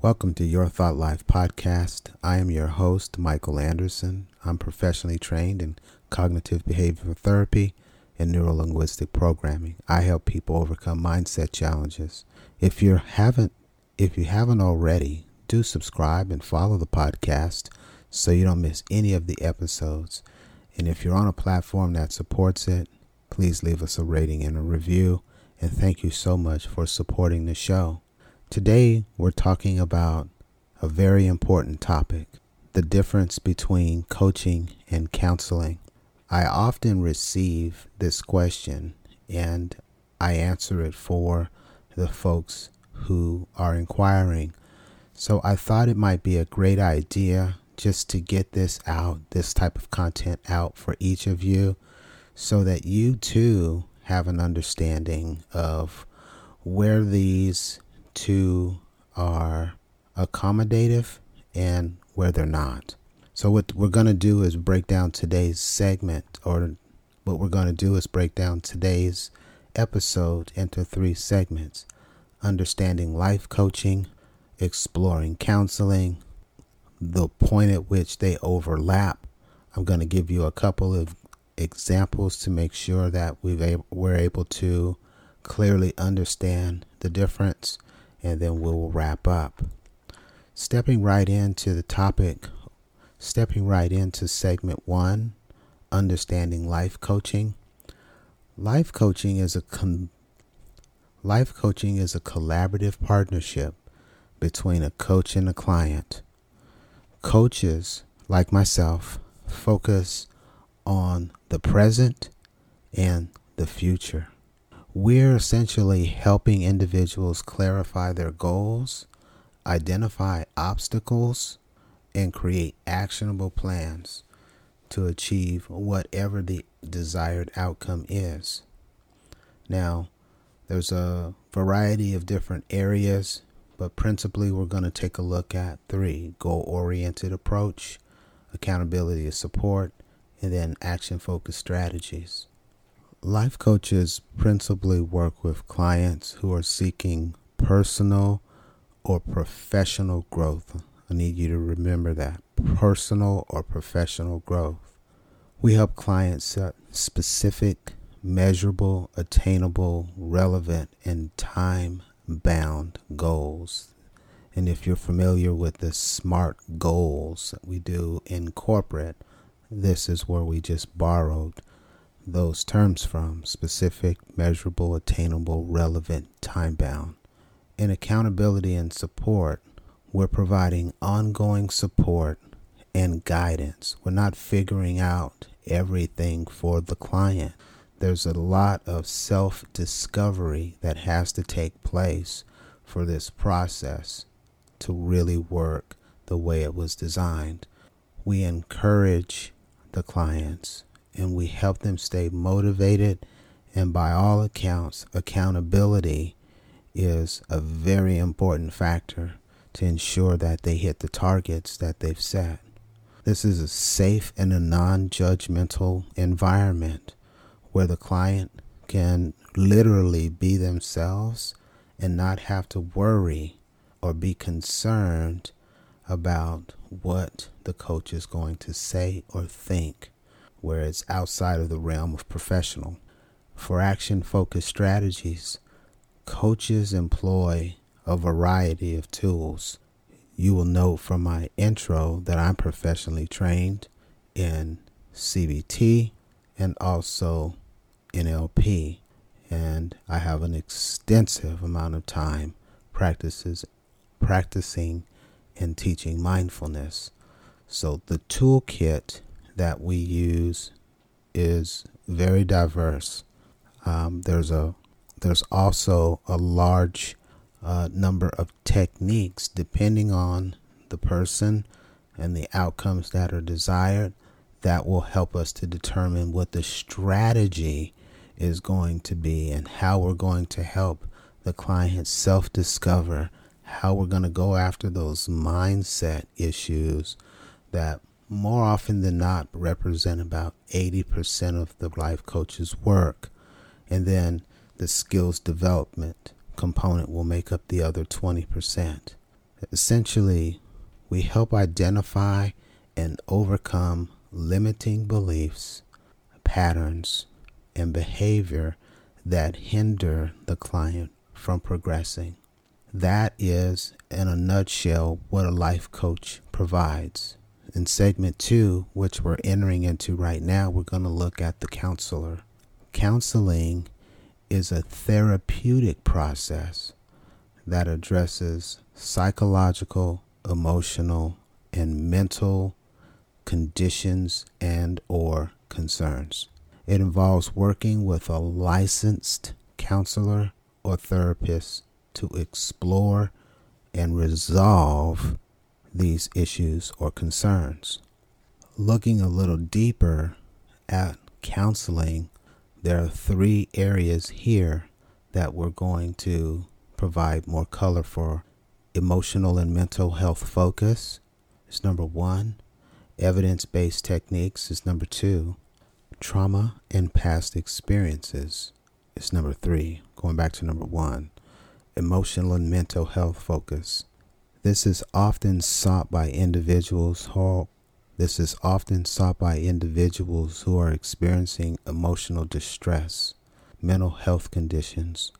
Welcome to Your Thought Life podcast. I am your host, Michael Anderson. I'm professionally trained in cognitive behavioral therapy and neurolinguistic programming. I help people overcome mindset challenges. If you haven't if you haven't already, do subscribe and follow the podcast so you don't miss any of the episodes. And if you're on a platform that supports it, please leave us a rating and a review. And thank you so much for supporting the show. Today, we're talking about a very important topic the difference between coaching and counseling. I often receive this question and I answer it for the folks who are inquiring. So I thought it might be a great idea just to get this out, this type of content out for each of you, so that you too have an understanding of where these two are accommodative and where they're not. So, what we're going to do is break down today's segment, or what we're going to do is break down today's episode into three segments understanding life coaching, exploring counseling, the point at which they overlap. I'm going to give you a couple of examples to make sure that we've we're able to clearly understand the difference and then we'll wrap up. Stepping right into the topic, stepping right into segment one understanding life coaching. Life coaching is a con- life coaching is a collaborative partnership between a coach and a client. Coaches, like myself, focus on the present and the future. We're essentially helping individuals clarify their goals, identify obstacles, and create actionable plans to achieve whatever the desired outcome is. Now, there's a variety of different areas, but principally we're going to take a look at three goal oriented approach, accountability support, and then action focused strategies. Life coaches principally work with clients who are seeking personal or professional growth. I need you to remember that personal or professional growth. We help clients set specific, measurable, attainable, relevant, and time bound goals. And if you're familiar with the SMART goals that we do in corporate, this is where we just borrowed those terms from specific, measurable, attainable, relevant, time bound. In accountability and support, we're providing ongoing support and guidance. We're not figuring out everything for the client. There's a lot of self discovery that has to take place for this process to really work the way it was designed. We encourage the clients and we help them stay motivated. And by all accounts, accountability is a very important factor to ensure that they hit the targets that they've set. This is a safe and a non judgmental environment where the client can literally be themselves and not have to worry or be concerned about what the coach is going to say or think where it's outside of the realm of professional. For action focused strategies, coaches employ a variety of tools. You will note from my intro that I'm professionally trained in CBT and also NLP, and I have an extensive amount of time practices practicing and teaching mindfulness. So the toolkit that we use is very diverse. Um, there's a there's also a large uh, number of techniques depending on the person and the outcomes that are desired that will help us to determine what the strategy is going to be and how we're going to help the client self discover how we're going to go after those mindset issues that more often than not represent about 80% of the life coach's work. And then the skills development component will make up the other 20%. Essentially, we help identify and overcome limiting beliefs, patterns, and behavior that hinder the client from progressing. That is, in a nutshell, what a life coach provides. In segment two, which we're entering into right now, we're going to look at the counselor. Counseling is a therapeutic process that addresses psychological, emotional, and mental conditions and or concerns. It involves working with a licensed counselor or therapist to explore and resolve these issues or concerns. Looking a little deeper at counseling, there are three areas here that we're going to provide more color for. Emotional and mental health focus is number one. Evidence based techniques is number two. Trauma and past experiences is number three. Going back to number one, emotional and mental health focus. This is often sought by individuals who this is often sought by individuals who are experiencing emotional distress, mental health conditions,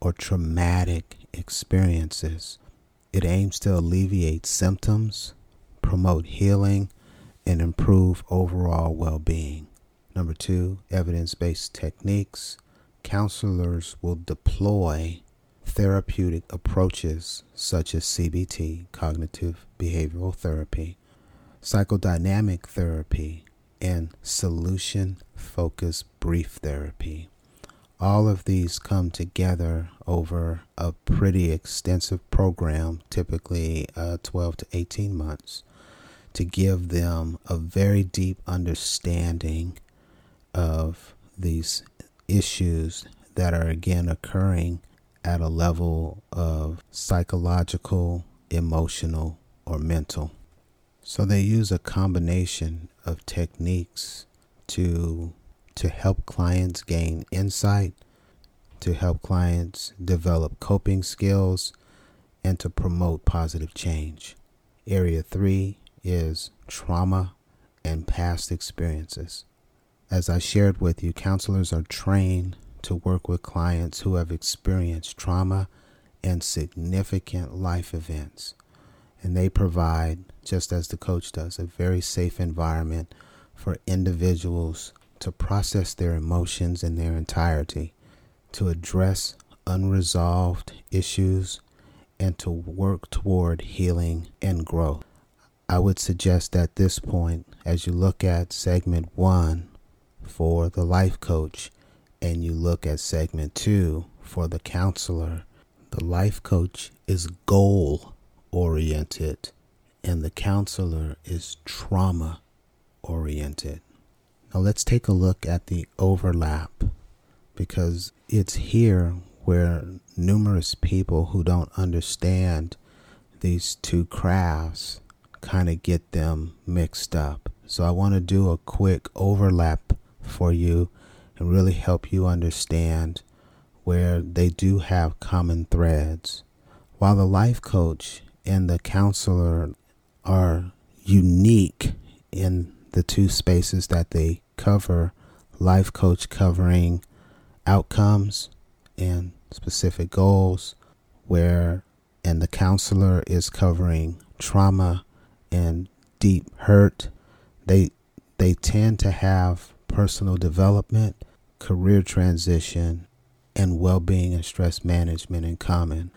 or traumatic experiences. It aims to alleviate symptoms, promote healing, and improve overall well being. Number two, evidence based techniques. Counselors will deploy therapeutic approaches such as CBT, cognitive behavioral therapy, psychodynamic therapy, and solution focused brief therapy. All of these come together over a pretty extensive program, typically uh, 12 to 18 months, to give them a very deep understanding of these issues that are again occurring at a level of psychological, emotional, or mental. So they use a combination of techniques to to help clients gain insight, to help clients develop coping skills, and to promote positive change. Area 3 is trauma and past experiences. As I shared with you, counselors are trained to work with clients who have experienced trauma and significant life events. And they provide, just as the coach does, a very safe environment for individuals to process their emotions in their entirety, to address unresolved issues, and to work toward healing and growth. I would suggest at this point, as you look at segment one for the life coach, and you look at segment two for the counselor, the life coach is goal oriented and the counselor is trauma oriented. Now let's take a look at the overlap because it's here where numerous people who don't understand these two crafts kind of get them mixed up. So I want to do a quick overlap for you and really help you understand where they do have common threads. While the life coach and the counselor are unique in the two spaces that they cover, life coach covering outcomes and specific goals, where and the counselor is covering trauma and deep hurt. They they tend to have personal development career transition, and well being and stress management in common.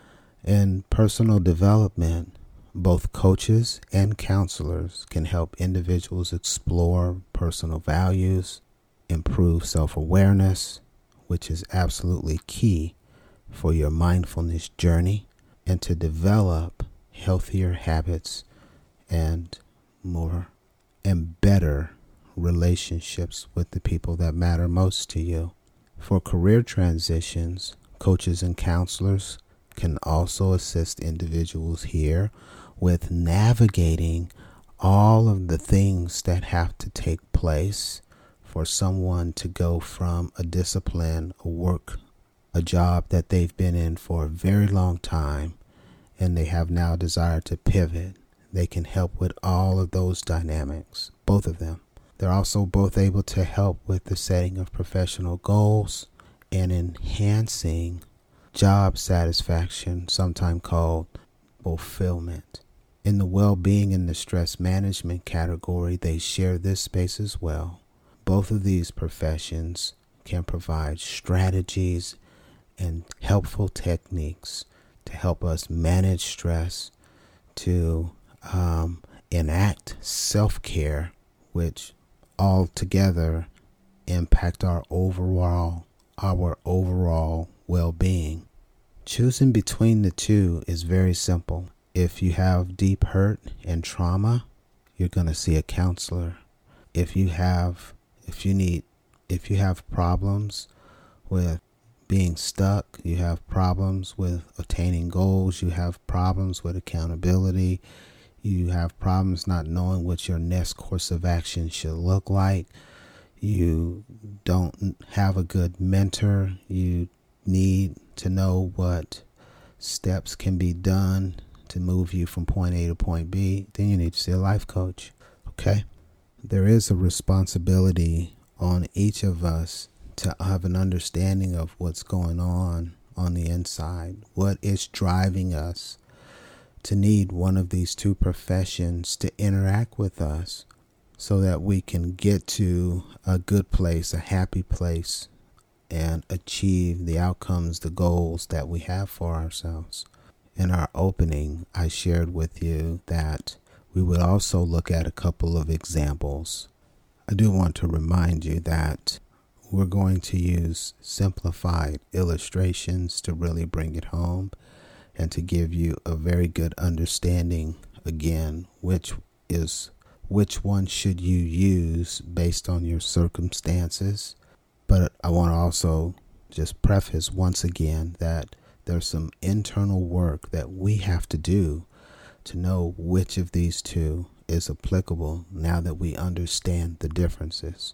In personal development, both coaches and counselors can help individuals explore personal values, improve self awareness, which is absolutely key for your mindfulness journey, and to develop healthier habits and more and better relationships with the people that matter most to you. For career transitions, coaches and counselors can also assist individuals here with navigating all of the things that have to take place for someone to go from a discipline, a work, a job that they've been in for a very long time and they have now desire to pivot. They can help with all of those dynamics, both of them. They're also both able to help with the setting of professional goals and enhancing job satisfaction, sometimes called fulfillment. In the well being and the stress management category, they share this space as well. Both of these professions can provide strategies and helpful techniques to help us manage stress, to um, enact self care, which all together impact our overall our overall well-being. Choosing between the two is very simple. If you have deep hurt and trauma, you're going to see a counselor. If you have if you need if you have problems with being stuck, you have problems with attaining goals, you have problems with accountability, you have problems not knowing what your next course of action should look like, you don't have a good mentor, you need to know what steps can be done to move you from point A to point B, then you need to see a life coach. Okay? There is a responsibility on each of us to have an understanding of what's going on on the inside. What is driving us to need one of these two professions to interact with us so that we can get to a good place, a happy place, and achieve the outcomes, the goals that we have for ourselves. In our opening, I shared with you that we would also look at a couple of examples. I do want to remind you that we're going to use simplified illustrations to really bring it home and to give you a very good understanding again which is which one should you use based on your circumstances. But i want to also just preface once again that there's some internal work that we have to do to know which of these two is applicable now that we understand the differences.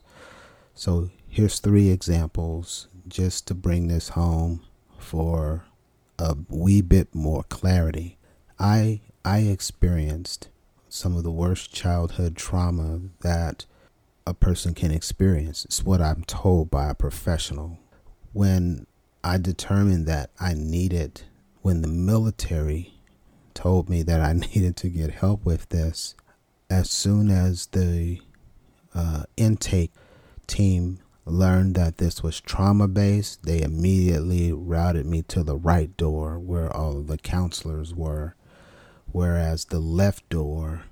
So here's three examples just to bring this home for a wee bit more clarity. I I experienced some of the worst childhood trauma that a person can experience. It's what I'm told by a professional. When I determined that I needed, when the military told me that I needed to get help with this, as soon as the uh, intake team learned that this was trauma based, they immediately routed me to the right door where all the counselors were, whereas the left door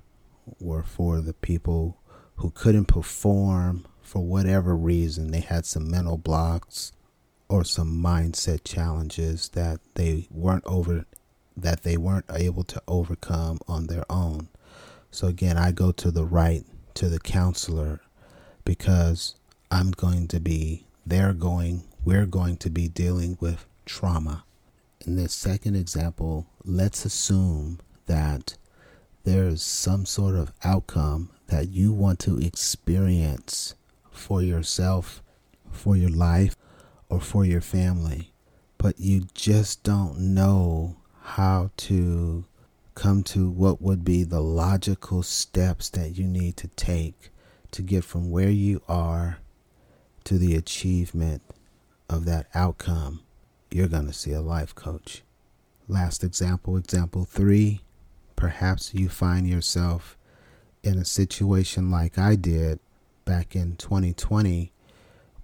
were for the people who couldn't perform for whatever reason. They had some mental blocks or some mindset challenges that they weren't over that they weren't able to overcome on their own. So again, I go to the right to the counselor because I'm going to be, they're going, we're going to be dealing with trauma. In this second example, let's assume that there's some sort of outcome that you want to experience for yourself, for your life, or for your family, but you just don't know how to come to what would be the logical steps that you need to take to get from where you are to the achievement of that outcome, you're going to see a life coach. Last example, example three. Perhaps you find yourself in a situation like I did back in 2020,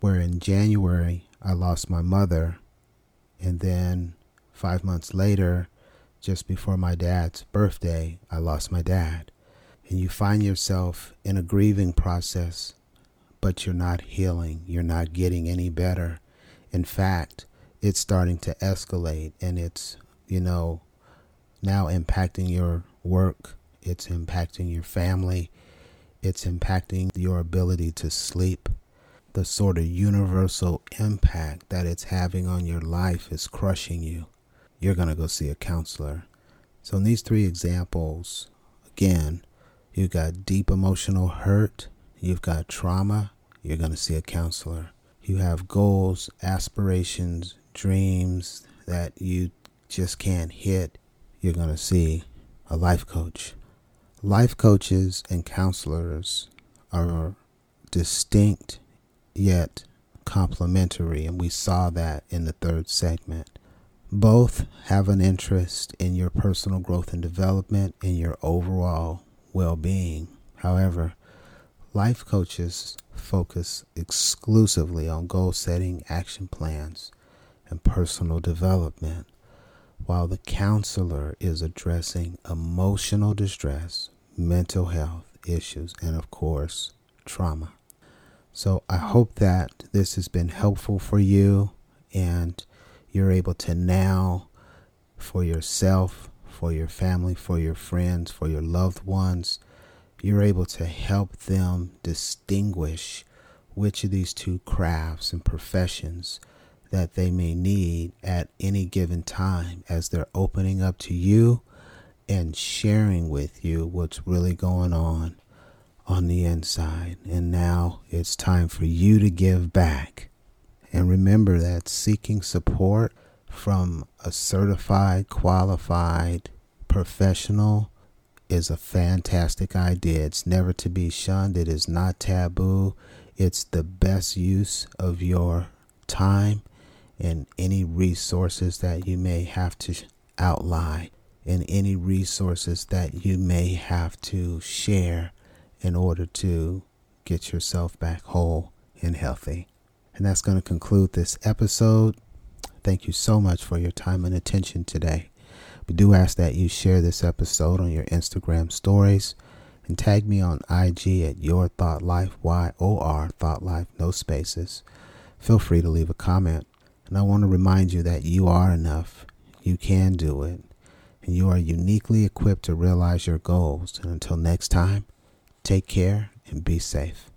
where in January I lost my mother, and then five months later, just before my dad's birthday, I lost my dad. And you find yourself in a grieving process but you're not healing. You're not getting any better. In fact, it's starting to escalate and it's, you know, now impacting your work, it's impacting your family, it's impacting your ability to sleep. The sort of universal impact that it's having on your life is crushing you. You're going to go see a counselor. So, in these three examples, again, you've got deep emotional hurt, you've got trauma, you're going to see a counselor. You have goals, aspirations, dreams that you just can't hit. you're going to see a life coach. Life coaches and counselors are distinct yet complementary, and we saw that in the third segment. Both have an interest in your personal growth and development and your overall well being. However, life coaches focus exclusively on goal setting, action plans, and personal development, while the counselor is addressing emotional distress, mental health issues, and of course, trauma. So I hope that this has been helpful for you and you're able to now, for yourself, for your family, for your friends, for your loved ones, you're able to help them distinguish which of these two crafts and professions that they may need at any given time as they're opening up to you and sharing with you what's really going on on the inside. And now it's time for you to give back. And remember that seeking support from a certified, qualified professional is a fantastic idea. It's never to be shunned, it is not taboo. It's the best use of your time and any resources that you may have to outline and any resources that you may have to share in order to get yourself back whole and healthy. And that's going to conclude this episode. Thank you so much for your time and attention today. We do ask that you share this episode on your Instagram stories and tag me on IG at Your Thought Life, Y O R Thought Life, no spaces. Feel free to leave a comment. And I want to remind you that you are enough. You can do it. And you are uniquely equipped to realize your goals. And until next time, take care and be safe.